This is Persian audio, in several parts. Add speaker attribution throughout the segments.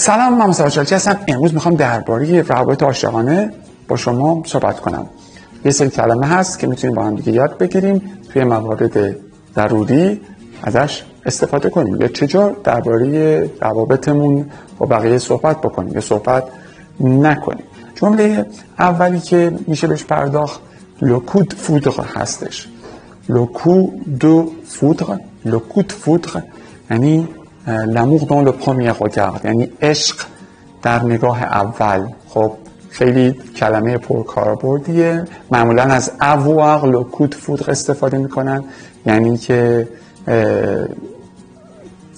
Speaker 1: سلام من شالچی هستم. امروز می‌خوام درباره روابط عاشقانه با شما صحبت کنم. یه سری کلمه هست که می‌تونیم با هم دیگه یاد بگیریم. توی موارد ضروری ازش استفاده کنیم. یا چجور درباره روابطمون با بقیه صحبت بکنیم یا صحبت نکنیم. جمله اولی که میشه بهش پرداخت لوکود فودر هستش. لوکو دو فودر لوکود فودر یعنی l'amour dans le premier regard یعنی عشق در نگاه اول خب خیلی کلمه پرکاربردیه. معمولا از coup de foudre استفاده می‌کنن. یعنی که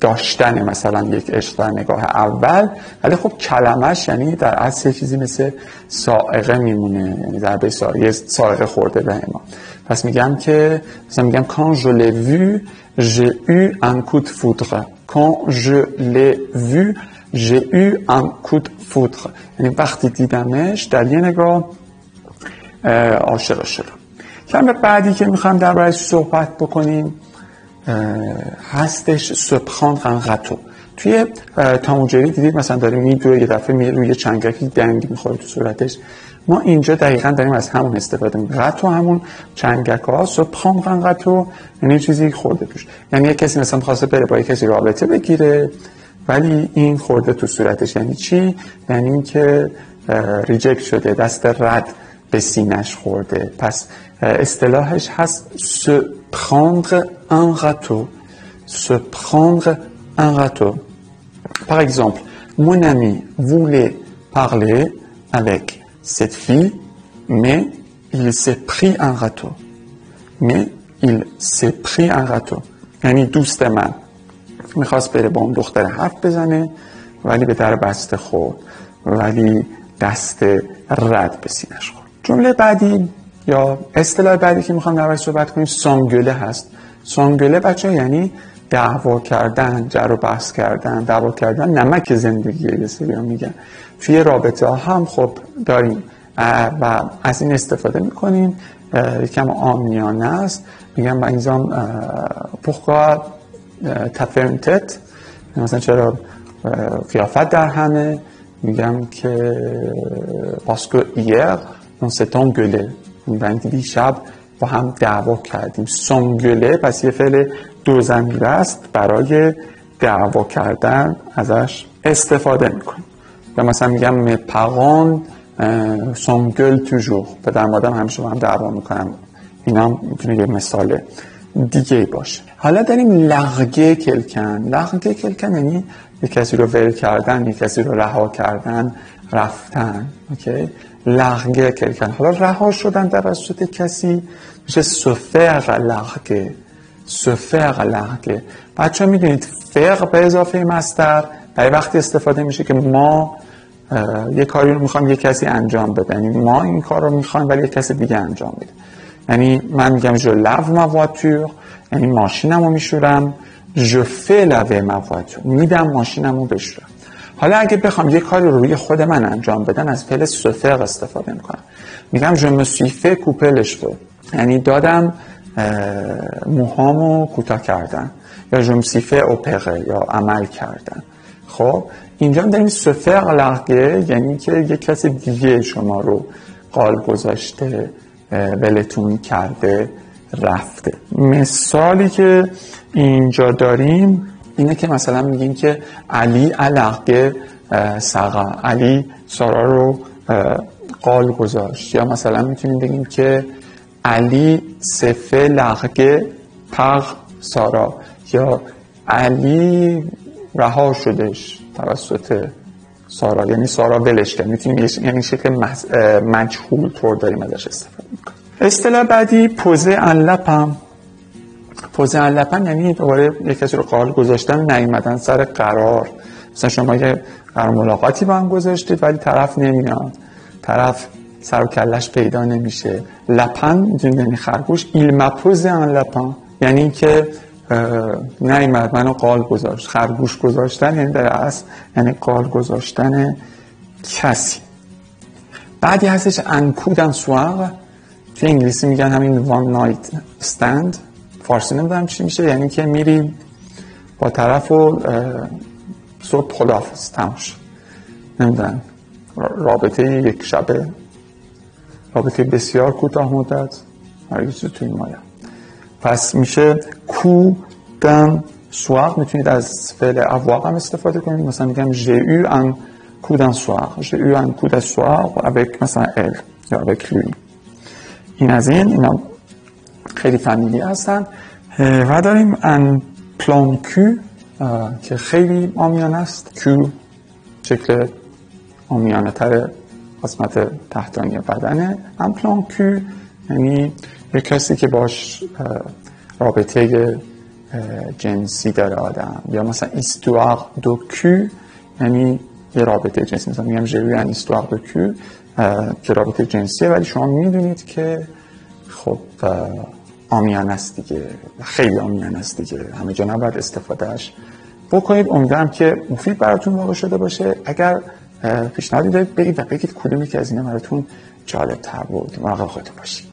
Speaker 1: داشتن مثلا یک عشق در نگاه اول. ولی خب کلمش یعنی در اصل چیزی مثل سائقه میمونه. یعنی در به یه سائقه خورده به ما. پس میگم که مثلا میگم quand je l'ai vu j'ai eu un quand je l'ai vu j'ai eu un coup de foudre یعنی وقتی دیدمش در یه نگاه عاشق شدم کلمه بعدی که می‌خوام دربارش صحبت بکنیم هستش سپخان غتو توی تاموجری دیدید مثلا داره میدوه یه دفعه میره روی چنگکی دنگ می‌خوره تو صورتش ما اینجا دقیقا داریم از همون استفاده می‌کنیم. غتو همون چنگک ها سپخان غتو یعنی چیزی خورده توش. یعنی یه کسی مثلا خواسته بره با یه کسی رابطه بگیره ولی این خورده تو صورتش. یعنی چی؟ یعنی اینکه ریجکت شده دست رد به سینش خورده. پس اصطلاحش هست se prendre un râteau se prendre un râteau par exemple mon ami voulait parler avec cette fille mais il s'est pris un râteau. Mais il s'est pris un râteau. یعنی دوست من می‌خواست بره با اون دختر حرف بزنه ولی به در بسته خورد ولی دست رد به سینش خورد. جمله بعدی یا اصطلاح بعدی که می‌خوام دربارش صحبت کنیم سانگله هست. سانگله بچه یعنی دعوا کردن جر و بحث کردن دعوا کردن نمک زندگی یه سری میگن. توی رابطه هم خب داریم. و از این استفاده می‌کنیم. یکم آمیانه است. میگم با اینزام pourquoi تفرنتت مثلا چرا قیافت در همه. میگم که پاسکو ایر اون ستان گله بندی شب با هم دعوا کردیم. سانگله پس یه فعل دو زمیر است برای دعوا کردن ازش استفاده می‌کنیم. و مثلا میگم مپقان سانگل توجور. پدر مادرم همیشه با هم دعوا می‌کنم اینا هم می‌تونه یه مثال دیگه باشه. حالا داریم لغگه کلکن. لغگه کلکن یعنی یه کسی رو ول کردن یه کسی رو رها کردن رفتن. اوکی؟ لغگه کلکن. حالا رها شدن توسط کسی میشه سفرق لغگه سفرق لغگه بچه می‌دونید فقه به اضافه مستر برای وقتی استفاده میشه که ما یه کاری رو می‌خوام یه کسی انجام بده. یعنی ما این کار رو می‌خوایم ولی یه کسی دیگه انجام بده. یعنی من میگم جو لو ما voiture یعنی ماشینم رو میشورم جو فی لوه ما voiture میدم ماشینم رو بشورم. حالا اگه بخوام یه کاری رو روی خود من انجام بدن از فعل سفق استفاده می‌کنم. میگم جو مسیفه کوپلش بود یعنی دادم موهامو کوتاه کردن. یا جمسیفه اوپره یا عمل کردن. خب اینجا داریم سفق لغگه یعنی که یه کسی دیگه شما رو قال گذاشته ولتون کرده رفته. مثالی که اینجا داریم اینه که مثلا میگیم که علی علقه سقا. علی سارا رو قال گذاشت. یا مثلا می‌تونیم بگیم که علی سفه لغگه پغ سارا. یا علی رها شدش توسط سارا. یعنی سارا ولش کرد. می‌تونیم یعنی شکل مجهول طور داریم ازش استفاده می‌کنیم. اصطلاح بعدی پوزه انلپم. پوزه انلپم یعنی دوباره یک کسی رو قال گذاشتن نیومدن سر قرار. مثلا شما یه قرار ملاقاتی با هم گذاشتید ولی طرف نمیاد. طرف سر و کلش پیدا نمیشه. لپن می‌دونید یعنی خرگوش. ایل مپوزه انلپم. یعنی که نیمد منو قال گذاشت. خرگوش گذاشتن یعنی در اصل یعنی قال گذاشتن کسی. بعدی هستش انکودن سواق توی انگلیسی میگن همین وان نایت ستند فارسی نمی‌دونم چی میشه یعنی که میری با طرف و صبح خداحافظ تماش. نمی‌دونم. رابطه یک شبه رابطه بسیار کوتاه مدت. هر چیزی توی مایه. پس میشه کو دن سواق. می‌تونید از فعل اواق هم استفاده کنید. مثلا میگم j'ai ان کو دن سواق. j'ai eu un coup de avec مثلا ال یا avec lui. این از این. اینا خیلی فامیلی هستن. و داریم ان پلان کو که خیلی آمیان است. کو شکل آمیانه تر قسمت تحتانی بدنه. ان پلان کو یعنی یه کسی که باش رابطه جنسی داره آدم. یا مثلا ایستواق دو کو یعنی یه رابطه جنسی. مثلا میگم جوی ان ایستواق دو کو که رابطه جنسیه ولی شما می‌دونید که خب آمیان است دیگه. خیلی آمیان است دیگه. همه جا نباید استفادهش بکنید. امیدوارم که مفید براتون واقع شده باشه. اگر پیشنهادی دارید بگید و بگید کدومی که از اینا براتون جالب تر بود. مراقب خودتون باشید.